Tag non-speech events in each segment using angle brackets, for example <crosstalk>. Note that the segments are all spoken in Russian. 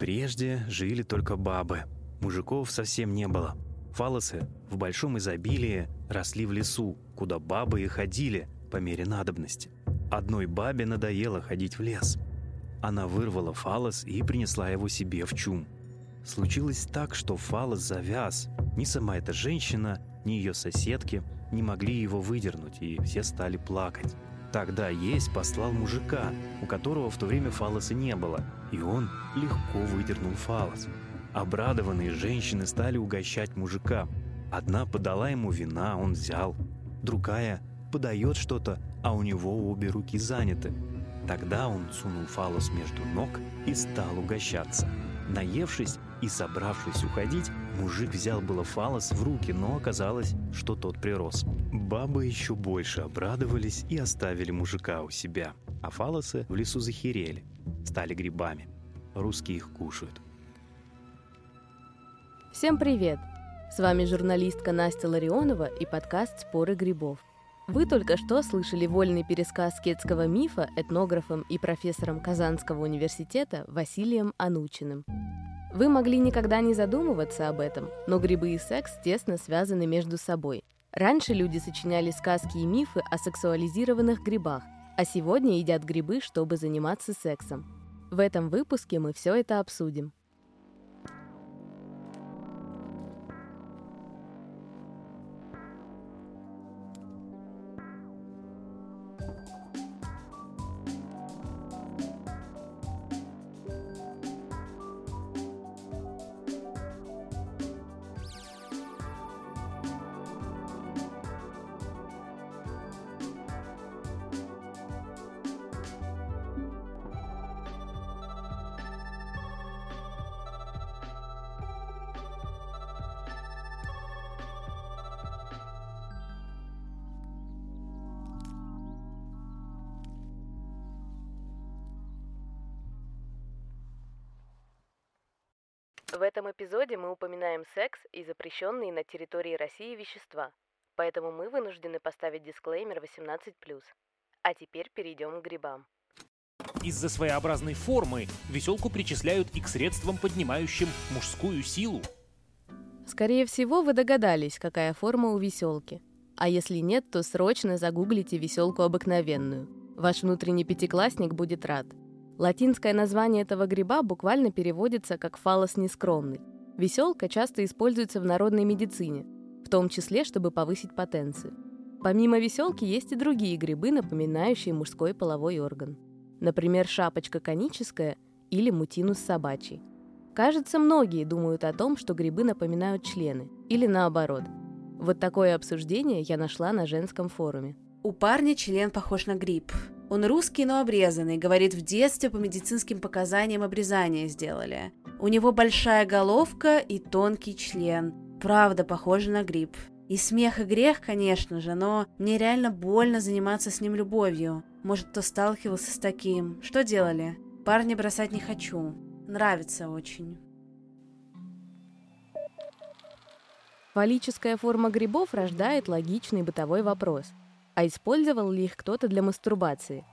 Прежде жили только бабы. Мужиков совсем не было. Фалосы в большом изобилии росли в лесу, куда бабы и ходили по мере надобности. Одной бабе надоело ходить в лес. Она вырвала фалос и принесла его себе в чум. Случилось так, что фалос завяз. Ни сама эта женщина, ни ее соседки не могли его выдернуть, и все стали плакать. Тогда есть послал мужика, у которого в то время фалоса не было, и он легко выдернул фалос. Обрадованные женщины стали угощать мужика. Одна подала ему вина, он взял. Другая подает что-то, а у него обе руки заняты. Тогда он сунул фалос между ног и стал угощаться. Наевшись и собравшись уходить, мужик взял было фалос в руки, но оказалось, что тот прирос. Бабы еще больше обрадовались и оставили мужика у себя. А фалосы в лесу захерели, стали грибами. Русские их кушают. Всем привет! С вами журналистка Настя Ларионова и подкаст «Споры грибов». Вы только что слышали вольный пересказ кетского мифа этнографом и профессором Казанского университета Василием Анучиным. Вы могли никогда не задумываться об этом, но грибы и секс тесно связаны между собой. Раньше люди сочиняли сказки и мифы о сексуализированных грибах, а сегодня едят грибы, чтобы заниматься сексом. В этом выпуске мы все это обсудим. В этом эпизоде мы упоминаем секс и запрещенные на территории России вещества, поэтому мы вынуждены поставить дисклеймер 18+. А теперь перейдем к грибам. Из-за своеобразной формы веселку причисляют и к средствам, поднимающим мужскую силу. Скорее всего, вы догадались, какая форма у веселки. А если нет, то срочно загуглите веселку обыкновенную. Ваш внутренний пятиклассник будет рад – Латинское название этого гриба буквально переводится как фалос нескромный. Веселка часто используется в народной медицине, в том числе, чтобы повысить потенцию. Помимо веселки есть и другие грибы, напоминающие мужской половой орган. Например, шапочка коническая или мутинус собачий. Кажется, многие думают о том, что грибы напоминают члены, или наоборот. Вот такое обсуждение я нашла на женском форуме. У парня член похож на гриб. Он русский, но обрезанный. Говорит, в детстве по медицинским показаниям обрезание сделали. У него большая головка и тонкий член. Правда, похоже на гриб. И смех и грех, конечно же, но мне реально больно заниматься с ним любовью. Может, кто сталкивался с таким. Что делали? Парня бросать не хочу. Нравится очень. Фаллическая форма грибов рождает логичный бытовой вопрос. А использовал ли их кто-то для мастурбации?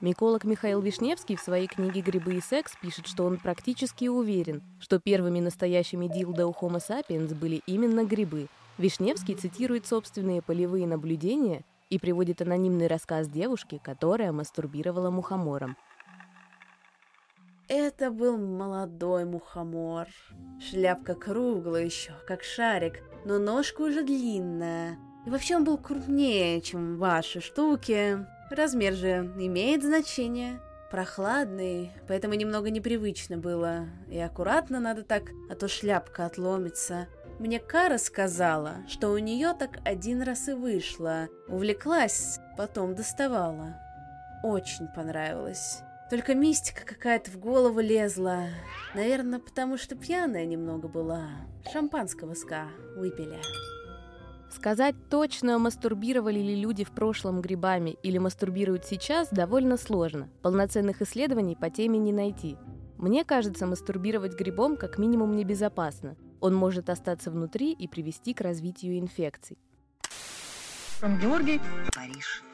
Миколог Михаил Вишневский в своей книге «Грибы и секс» пишет, что он практически уверен, что первыми настоящими дилдо у Homo sapiens были именно грибы – Вишневский цитирует собственные полевые наблюдения и приводит анонимный рассказ девушки, которая мастурбировала мухомором. Это был молодой мухомор. Шляпка круглая еще, как шарик, но ножка уже длинная. И вообще он был крупнее, чем ваши штуки. Размер же имеет значение. Прохладный, поэтому немного непривычно было. И аккуратно надо так, а то шляпка отломится. Мне Кара сказала, что у нее так один раз и вышло. Увлеклась, потом доставала. Очень понравилось. Только мистика какая-то в голову лезла. Наверное, потому что пьяная немного была. Шампанского ска выпили. Сказать точно, мастурбировали ли люди в прошлом грибами или мастурбируют сейчас, довольно сложно. Полноценных исследований по теме не найти. Мне кажется, мастурбировать грибом как минимум небезопасно. Он может остаться внутри и привести к развитию инфекций. Георгий. Париж.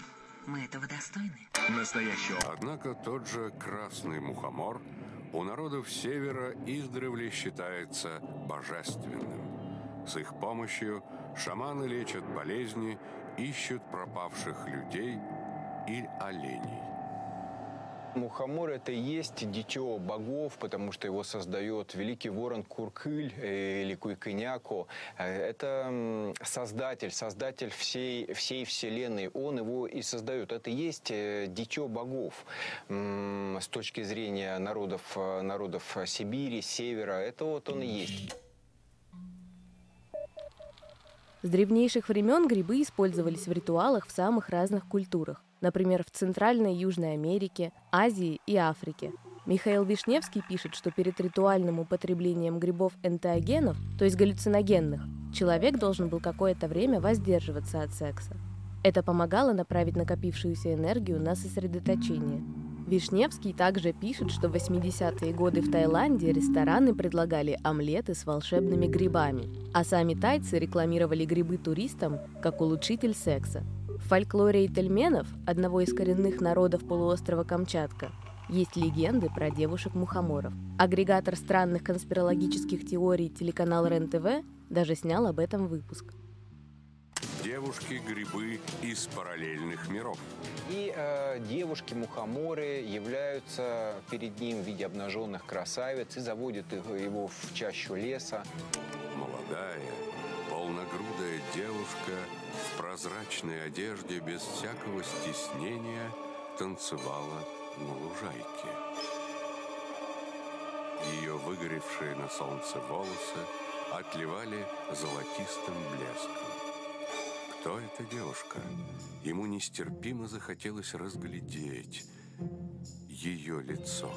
Мы этого достойны. Настоящего. Однако тот же красный мухомор у народов Севера издревле считается божественным. С их помощью шаманы лечат болезни, ищут пропавших людей и оленей. Мухомор – это и есть дитё богов, потому что его создает великий ворон Куркыль э, или Куйкыняко. Э, это создатель, создатель всей, всей вселенной. Он его и создает. Это и есть э, дитё богов с точки зрения народов, народов Сибири, Севера. Это вот он и есть. С древнейших времен грибы использовались в ритуалах в самых разных культурах например, в Центральной и Южной Америке, Азии и Африке. Михаил Вишневский пишет, что перед ритуальным употреблением грибов энтеогенов, то есть галлюциногенных, человек должен был какое-то время воздерживаться от секса. Это помогало направить накопившуюся энергию на сосредоточение. Вишневский также пишет, что в 80-е годы в Таиланде рестораны предлагали омлеты с волшебными грибами, а сами тайцы рекламировали грибы туристам как улучшитель секса фольклоре итальменов, одного из коренных народов полуострова Камчатка, есть легенды про девушек-мухоморов. Агрегатор странных конспирологических теорий телеканал РЕН-ТВ даже снял об этом выпуск. Девушки-грибы из параллельных миров. И э, девушки-мухоморы являются перед ним в виде обнаженных красавиц и заводят его в чащу леса. Молодая, полногрудая девушка в прозрачной одежде без всякого стеснения танцевала на лужайке. Ее выгоревшие на солнце волосы отливали золотистым блеском. Кто эта девушка? Ему нестерпимо захотелось разглядеть ее лицо,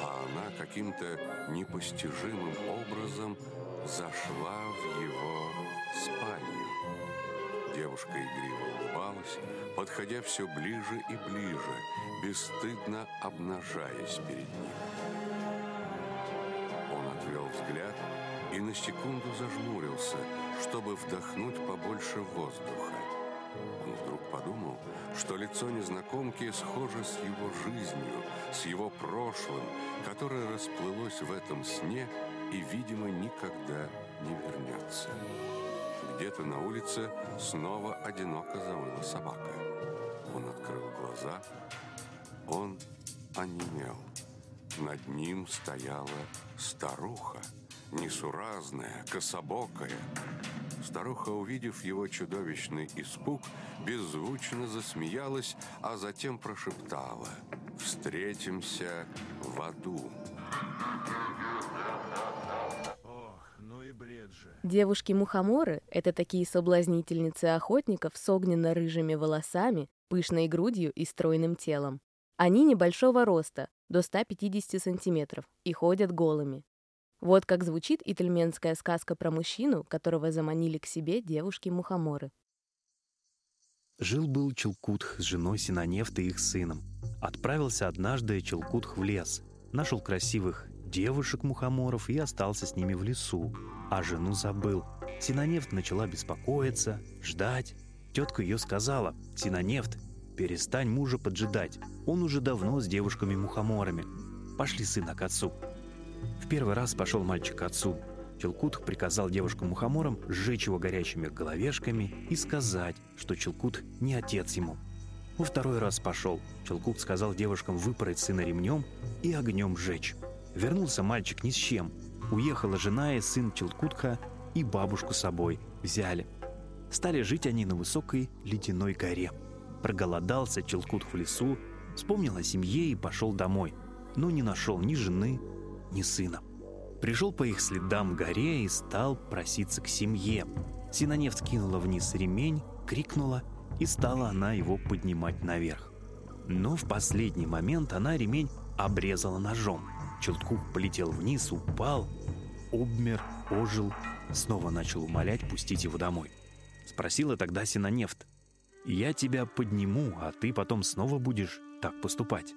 а она каким-то непостижимым образом зашла в его спальню. Девушка игриво улыбалась, подходя все ближе и ближе, бесстыдно обнажаясь перед ним. Он отвел взгляд и на секунду зажмурился, чтобы вдохнуть побольше воздуха. Подумал, что лицо незнакомки схоже с его жизнью, с его прошлым, которое расплылось в этом сне и, видимо, никогда не вернется. Где-то на улице снова одиноко завыла собака. Он открыл глаза. Он онемел. Над ним стояла старуха, несуразная, кособокая. Старуха, увидев его чудовищный испуг, беззвучно засмеялась, а затем прошептала «Встретимся в аду». Девушки-мухоморы – это такие соблазнительницы охотников с огненно-рыжими волосами, пышной грудью и стройным телом. Они небольшого роста, до 150 сантиметров, и ходят голыми. Вот как звучит ительменская сказка про мужчину, которого заманили к себе девушки-мухоморы. Жил-был Челкутх с женой Синанефта и их сыном. Отправился однажды Челкутх в лес. Нашел красивых девушек-мухоморов и остался с ними в лесу. А жену забыл. Синанефт начала беспокоиться, ждать. Тетка ее сказала, «Синанефт, перестань мужа поджидать. Он уже давно с девушками-мухоморами. Пошли сына к отцу». В первый раз пошел мальчик к отцу. Челкут приказал девушкам-мухоморам сжечь его горячими головешками и сказать, что Челкут не отец ему. Во второй раз пошел. Челкут сказал девушкам выпороть сына ремнем и огнем сжечь. Вернулся мальчик ни с чем. Уехала жена и сын Челкутха и бабушку с собой взяли. Стали жить они на высокой ледяной горе. Проголодался Челкутх в лесу, вспомнил о семье и пошел домой, но не нашел ни жены, ни сына. Пришел по их следам к горе и стал проситься к семье. Синонефт кинула вниз ремень, крикнула, и стала она его поднимать наверх. Но в последний момент она ремень обрезала ножом. Челткух полетел вниз, упал, обмер, ожил, снова начал умолять пустить его домой. Спросила тогда Синонефт, «Я тебя подниму, а ты потом снова будешь так поступать?»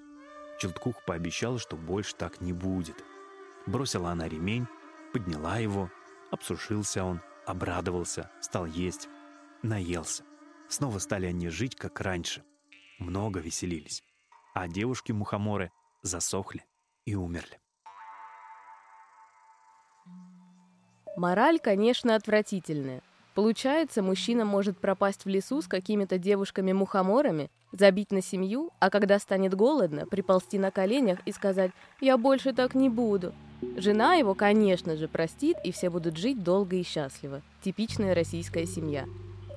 Челткух пообещал, что больше так не будет – Бросила она ремень, подняла его, обсушился он, обрадовался, стал есть, наелся. Снова стали они жить, как раньше. Много веселились. А девушки-мухоморы засохли и умерли. Мораль, конечно, отвратительная. Получается, мужчина может пропасть в лесу с какими-то девушками-мухоморами, забить на семью, а когда станет голодно, приползти на коленях и сказать «я больше так не буду». Жена его, конечно же, простит, и все будут жить долго и счастливо. Типичная российская семья.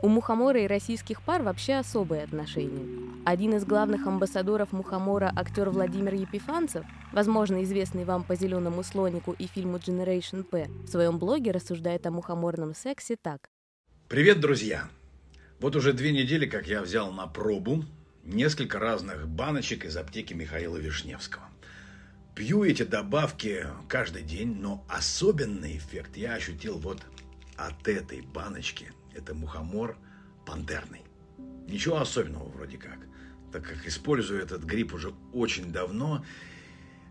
У мухомора и российских пар вообще особые отношения. Один из главных амбассадоров мухомора, актер Владимир Епифанцев, возможно, известный вам по «Зеленому слонику» и фильму Generation P, в своем блоге рассуждает о мухоморном сексе так. Привет, друзья! Вот уже две недели, как я взял на пробу несколько разных баночек из аптеки Михаила Вишневского. Пью эти добавки каждый день, но особенный эффект я ощутил вот от этой баночки. Это мухомор пантерный. Ничего особенного вроде как, так как использую этот гриб уже очень давно,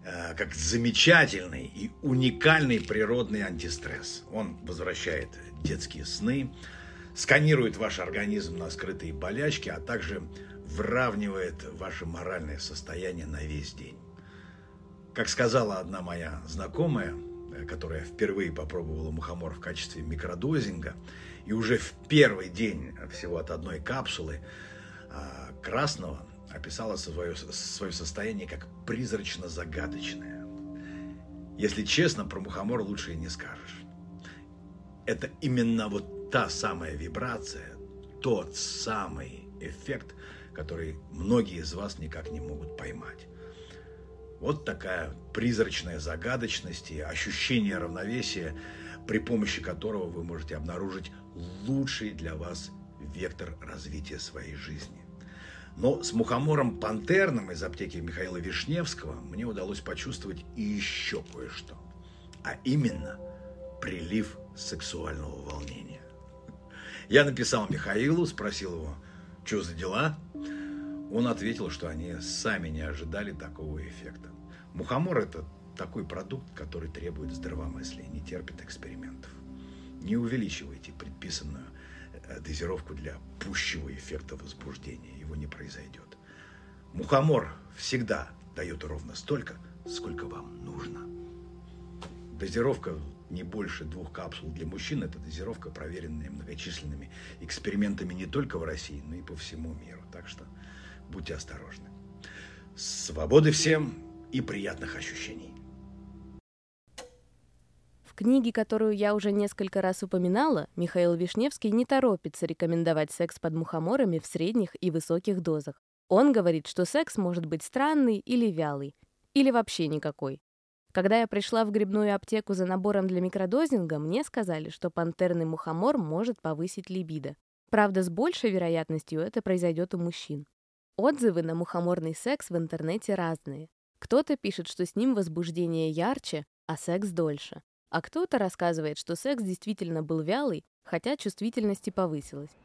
э, как замечательный и уникальный природный антистресс. Он возвращает детские сны, сканирует ваш организм на скрытые болячки, а также выравнивает ваше моральное состояние на весь день. Как сказала одна моя знакомая, э, которая впервые попробовала мухомор в качестве микродозинга, и уже в первый день всего от одной капсулы а, красного описала свое, свое состояние как призрачно-загадочное. Если честно, про мухомор лучше и не скажешь. Это именно вот та самая вибрация, тот самый эффект, который многие из вас никак не могут поймать. Вот такая призрачная загадочность и ощущение равновесия, при помощи которого вы можете обнаружить лучший для вас вектор развития своей жизни. Но с мухомором пантерным из аптеки Михаила Вишневского мне удалось почувствовать и еще кое-что. А именно прилив сексуального волнения. Я написал Михаилу, спросил его, что за дела, он ответил, что они сами не ожидали такого эффекта. Мухомор – это такой продукт, который требует здравомыслия, не терпит экспериментов. Не увеличивайте предписанную э, дозировку для пущего эффекта возбуждения. Его не произойдет. Мухомор всегда дает ровно столько, сколько вам нужно. Дозировка не больше двух капсул для мужчин – это дозировка, проверенная многочисленными экспериментами не только в России, но и по всему миру. Так что будьте осторожны. Свободы всем и приятных ощущений. В книге, которую я уже несколько раз упоминала, Михаил Вишневский не торопится рекомендовать секс под мухоморами в средних и высоких дозах. Он говорит, что секс может быть странный или вялый, или вообще никакой. Когда я пришла в грибную аптеку за набором для микродозинга, мне сказали, что пантерный мухомор может повысить либидо. Правда, с большей вероятностью это произойдет у мужчин. Отзывы на мухоморный секс в интернете разные. Кто-то пишет, что с ним возбуждение ярче, а секс дольше. А кто-то рассказывает, что секс действительно был вялый, хотя чувствительность и повысилась.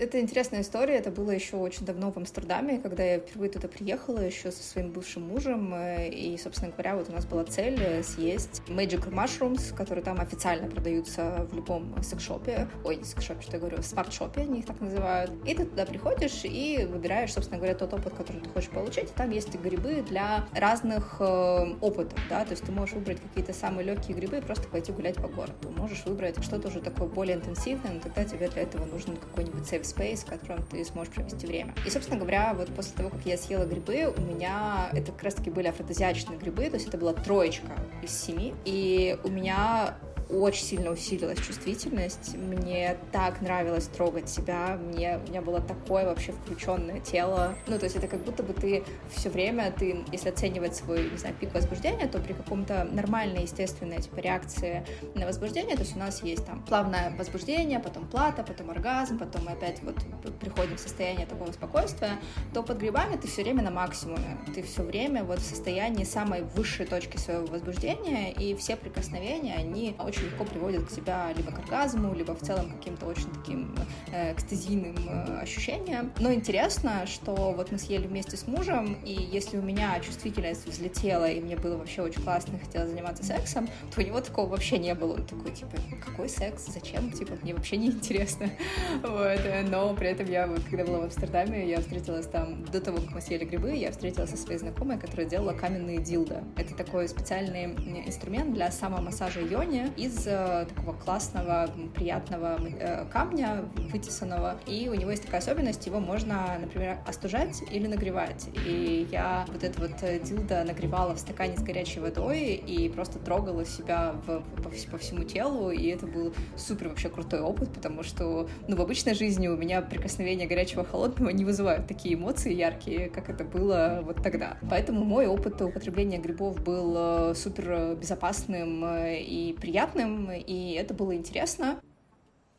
Это интересная история. Это было еще очень давно в Амстердаме, когда я впервые туда приехала еще со своим бывшим мужем. И, собственно говоря, вот у нас была цель э, съесть Magic Mushrooms, которые там официально продаются в любом секс-шопе. Ой, не секс-шопе, что я говорю, в смарт-шопе они их так называют. И ты туда приходишь и выбираешь, собственно говоря, тот опыт, который ты хочешь получить. И там есть грибы для разных э, опытов, да, то есть ты можешь выбрать какие-то самые легкие грибы и просто пойти гулять по городу. Можешь выбрать что-то уже такое более интенсивное, но тогда тебе для этого нужен какой-нибудь safe space, в котором ты сможешь провести время. И, собственно говоря, вот после того, как я съела грибы, у меня это как раз-таки были афродизиачные грибы, то есть это была троечка из семи, и у меня очень сильно усилилась чувствительность. Мне так нравилось трогать себя. Мне, у меня было такое вообще включенное тело. Ну, то есть это как будто бы ты все время, ты, если оценивать свой, не знаю, пик возбуждения, то при каком-то нормальной, естественной, типа, реакции на возбуждение, то есть у нас есть там плавное возбуждение, потом плата, потом оргазм, потом мы опять вот приходим в состояние такого спокойствия, то под грибами ты все время на максимуме. Ты все время вот в состоянии самой высшей точки своего возбуждения, и все прикосновения, они очень очень легко приводит к себя либо к оргазму, либо в целом каким-то очень таким э, экстазийным э, ощущениям. Но интересно, что вот мы съели вместе с мужем, и если у меня чувствительность взлетела, и мне было вообще очень классно, и хотела заниматься сексом, то у него такого вообще не было. Он такой, типа, какой секс? Зачем? Типа, мне вообще не интересно. <laughs> Вот. Но при этом я, вот, когда была в Амстердаме, я встретилась там, до того, как мы съели грибы, я встретилась со своей знакомой, которая делала каменные дилда. Это такой специальный инструмент для самомассажа йони из из э, такого классного, приятного э, камня вытесанного. И у него есть такая особенность, его можно, например, остужать или нагревать. И я вот это вот э, дилда нагревала в стакане с горячей водой и просто трогала себя в, по, по всему телу, и это был супер вообще крутой опыт, потому что, ну, в обычной жизни у меня прикосновение горячего холодного не вызывают такие эмоции яркие, как это было вот тогда. Поэтому мой опыт употребления грибов был супер безопасным и приятным, приятным, и это было интересно.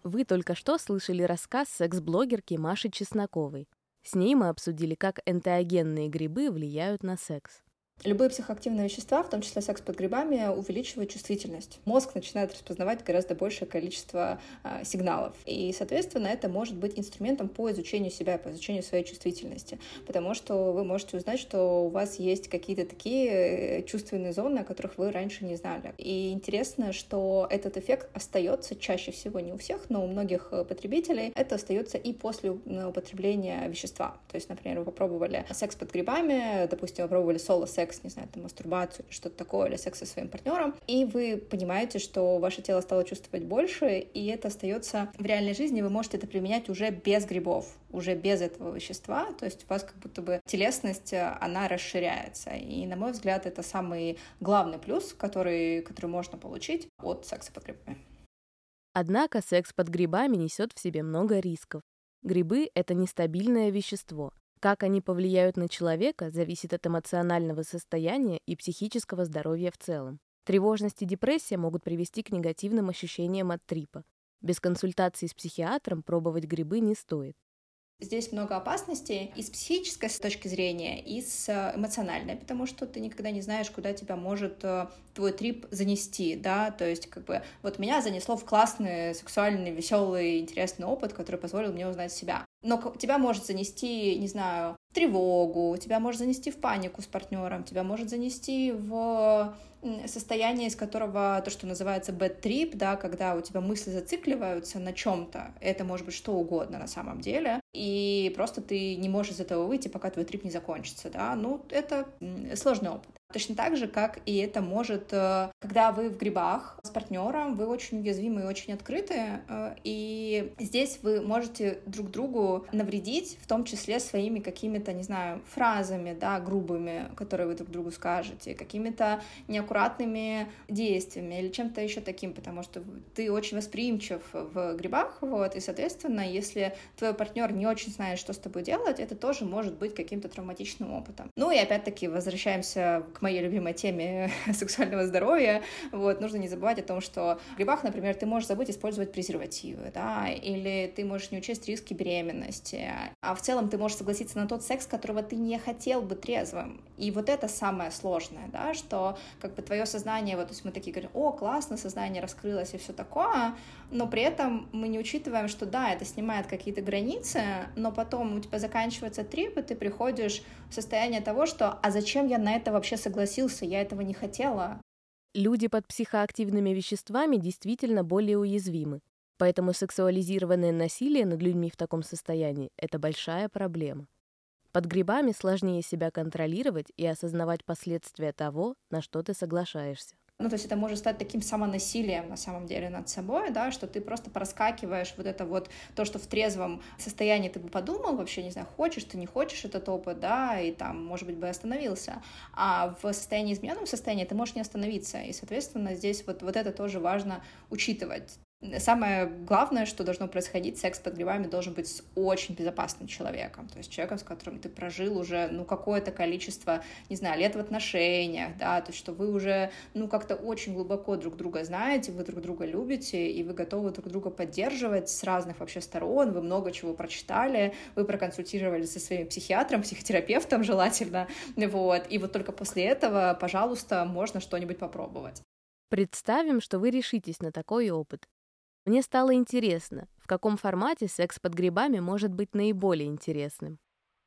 Вы только что слышали рассказ секс-блогерки Маши Чесноковой. С ней мы обсудили, как энтеогенные грибы влияют на секс. Любые психоактивные вещества, в том числе секс под грибами, увеличивают чувствительность. Мозг начинает распознавать гораздо большее количество э, сигналов. И, соответственно, это может быть инструментом по изучению себя, по изучению своей чувствительности. Потому что вы можете узнать, что у вас есть какие-то такие э, чувственные зоны, о которых вы раньше не знали. И интересно, что этот эффект остается чаще всего не у всех, но у многих э, потребителей это остается и после употребления вещества. То есть, например, вы попробовали секс под грибами, допустим, вы пробовали соло-секс секс, не знаю, там, мастурбацию или что-то такое, или секс со своим партнером, и вы понимаете, что ваше тело стало чувствовать больше, и это остается в реальной жизни, вы можете это применять уже без грибов, уже без этого вещества, то есть у вас как будто бы телесность, она расширяется, и, на мой взгляд, это самый главный плюс, который, который можно получить от секса под грибами. Однако секс под грибами несет в себе много рисков. Грибы — это нестабильное вещество, как они повлияют на человека, зависит от эмоционального состояния и психического здоровья в целом. Тревожность и депрессия могут привести к негативным ощущениям от трипа. Без консультации с психиатром пробовать грибы не стоит. Здесь много опасностей и с психической точки зрения, и с э, эмоциональной, потому что ты никогда не знаешь, куда тебя может э, твой трип занести, да, то есть как бы вот меня занесло в классный, сексуальный, веселый, интересный опыт, который позволил мне узнать себя. Но тебя может занести, не знаю, в тревогу, тебя может занести в панику с партнером, тебя может занести в состояние, из которого то, что называется bad trip, да, когда у тебя мысли зацикливаются на чем-то, это может быть что угодно на самом деле, и просто ты не можешь из этого выйти, пока твой трип не закончится, да, ну, это сложный опыт. Точно так же, как и это может, э, когда вы в грибах с партнером, вы очень уязвимы и очень открыты, э, и здесь вы можете друг другу навредить, в том числе своими какими-то, не знаю, фразами, да, грубыми, которые вы друг другу скажете, какими-то неаккуратными действиями или чем-то еще таким, потому что ты очень восприимчив в грибах, вот, и, соответственно, если твой партнер не очень знает, что с тобой делать, это тоже может быть каким-то травматичным опытом. Ну и опять-таки возвращаемся к моей любимой теме <laughs> сексуального здоровья, вот, нужно не забывать о том, что в грибах, например, ты можешь забыть использовать презервативы, да, или ты можешь не учесть риски беременности, а в целом ты можешь согласиться на тот секс, которого ты не хотел бы трезвым, И вот это самое сложное, да, что как бы твое сознание, вот то есть мы такие говорим, о, классно, сознание раскрылось и все такое, но при этом мы не учитываем, что да, это снимает какие-то границы, но потом у тебя заканчивается трип, и ты приходишь в состояние того, что а зачем я на это вообще согласился, я этого не хотела. Люди под психоактивными веществами действительно более уязвимы, поэтому сексуализированное насилие над людьми в таком состоянии – это большая проблема. Под грибами сложнее себя контролировать и осознавать последствия того, на что ты соглашаешься. Ну, то есть это может стать таким самонасилием на самом деле над собой, да, что ты просто проскакиваешь вот это вот то, что в трезвом состоянии ты бы подумал вообще, не знаю, хочешь ты, не хочешь этот опыт, да, и там, может быть, бы остановился, а в состоянии измененном состоянии ты можешь не остановиться, и, соответственно, здесь вот, вот это тоже важно учитывать. Самое главное, что должно происходить, секс под грибами должен быть с очень безопасным человеком, то есть человеком, с которым ты прожил уже, ну, какое-то количество, не знаю, лет в отношениях, да, то есть что вы уже, ну, как-то очень глубоко друг друга знаете, вы друг друга любите, и вы готовы друг друга поддерживать с разных вообще сторон, вы много чего прочитали, вы проконсультировались со своим психиатром, психотерапевтом желательно, вот, и вот только после этого, пожалуйста, можно что-нибудь попробовать. Представим, что вы решитесь на такой опыт. Мне стало интересно, в каком формате секс под грибами может быть наиболее интересным.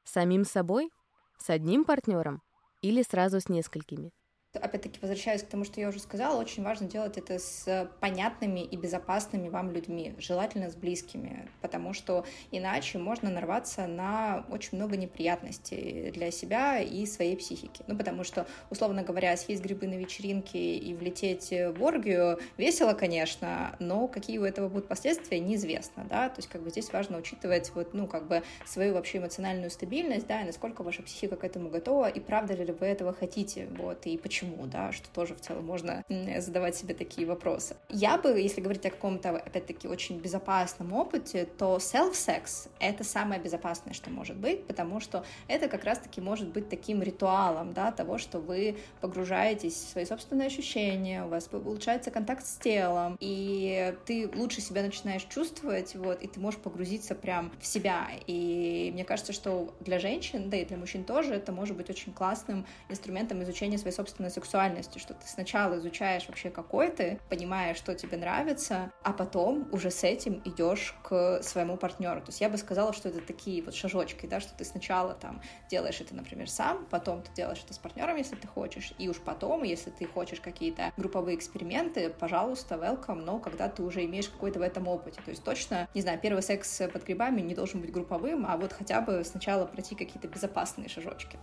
Самим собой? С одним партнером? Или сразу с несколькими? Опять-таки, возвращаясь к тому, что я уже сказала, очень важно делать это с понятными и безопасными вам людьми, желательно с близкими, потому что иначе можно нарваться на очень много неприятностей для себя и своей психики. Ну, потому что, условно говоря, съесть грибы на вечеринке и влететь в оргию весело, конечно, но какие у этого будут последствия, неизвестно, да, то есть как бы здесь важно учитывать вот, ну, как бы свою вообще эмоциональную стабильность, да, и насколько ваша психика к этому готова, и правда ли вы этого хотите, вот, и почему почему, да, что тоже в целом можно задавать себе такие вопросы. Я бы, если говорить о каком-то, опять-таки, очень безопасном опыте, то self-sex — это самое безопасное, что может быть, потому что это как раз-таки может быть таким ритуалом, да, того, что вы погружаетесь в свои собственные ощущения, у вас улучшается контакт с телом, и ты лучше себя начинаешь чувствовать, вот, и ты можешь погрузиться прям в себя. И мне кажется, что для женщин, да и для мужчин тоже, это может быть очень классным инструментом изучения своей собственной сексуальности, что ты сначала изучаешь вообще какой ты, понимаешь, что тебе нравится, а потом уже с этим идешь к своему партнеру. То есть я бы сказала, что это такие вот шажочки, да, что ты сначала там делаешь это, например, сам, потом ты делаешь это с партнером, если ты хочешь, и уж потом, если ты хочешь какие-то групповые эксперименты, пожалуйста, welcome, но когда ты уже имеешь какой-то в этом опыте. То есть точно, не знаю, первый секс под грибами не должен быть групповым, а вот хотя бы сначала пройти какие-то безопасные шажочки.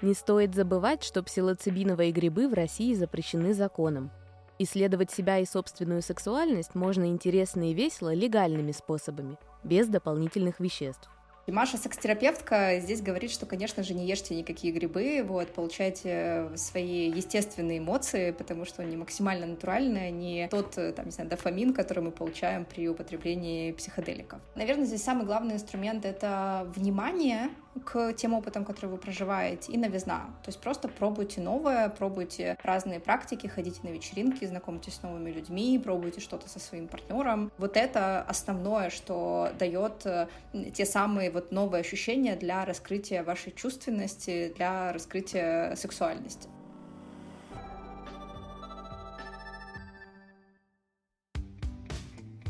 Не стоит забывать, что псилоцибиновые грибы в России запрещены законом. Исследовать себя и собственную сексуальность можно интересно и весело легальными способами, без дополнительных веществ. И Маша, секс-терапевтка, здесь говорит, что, конечно же, не ешьте никакие грибы, вот, получайте свои естественные эмоции, потому что они максимально натуральные, не тот, там, не знаю, дофамин, который мы получаем при употреблении психоделиков. Наверное, здесь самый главный инструмент — это внимание, к тем опытам, которые вы проживаете, и новизна. То есть просто пробуйте новое, пробуйте разные практики, ходите на вечеринки, знакомьтесь с новыми людьми, пробуйте что-то со своим партнером. Вот это основное, что дает э, те самые вот новые ощущения для раскрытия вашей чувственности, для раскрытия сексуальности.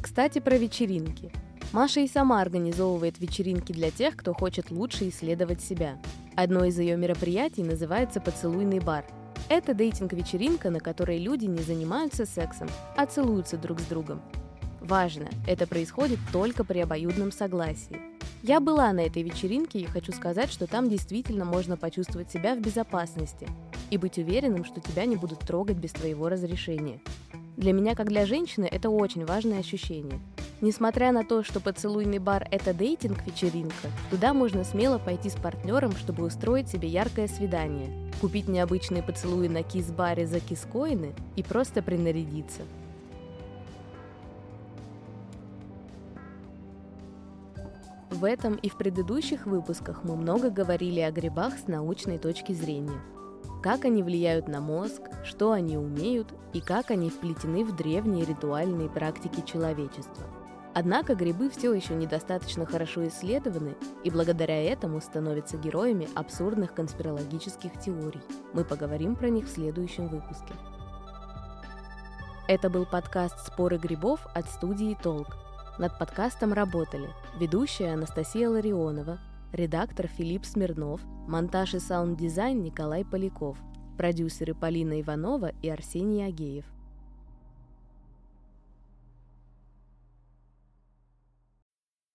Кстати, про вечеринки. Маша и сама организовывает вечеринки для тех, кто хочет лучше исследовать себя. Одно из ее мероприятий называется «Поцелуйный бар». Это дейтинг-вечеринка, на которой люди не занимаются сексом, а целуются друг с другом. Важно, это происходит только при обоюдном согласии. Я была на этой вечеринке и хочу сказать, что там действительно можно почувствовать себя в безопасности и быть уверенным, что тебя не будут трогать без твоего разрешения. Для меня, как для женщины, это очень важное ощущение. Несмотря на то, что поцелуйный бар – это дейтинг-вечеринка, туда можно смело пойти с партнером, чтобы устроить себе яркое свидание, купить необычные поцелуи на кис-баре за кис-коины и просто принарядиться. В этом и в предыдущих выпусках мы много говорили о грибах с научной точки зрения. Как они влияют на мозг, что они умеют и как они вплетены в древние ритуальные практики человечества – Однако грибы все еще недостаточно хорошо исследованы и благодаря этому становятся героями абсурдных конспирологических теорий. Мы поговорим про них в следующем выпуске. Это был подкаст «Споры грибов» от студии «Толк». Над подкастом работали ведущая Анастасия Ларионова, редактор Филипп Смирнов, монтаж и саунд-дизайн Николай Поляков, продюсеры Полина Иванова и Арсений Агеев.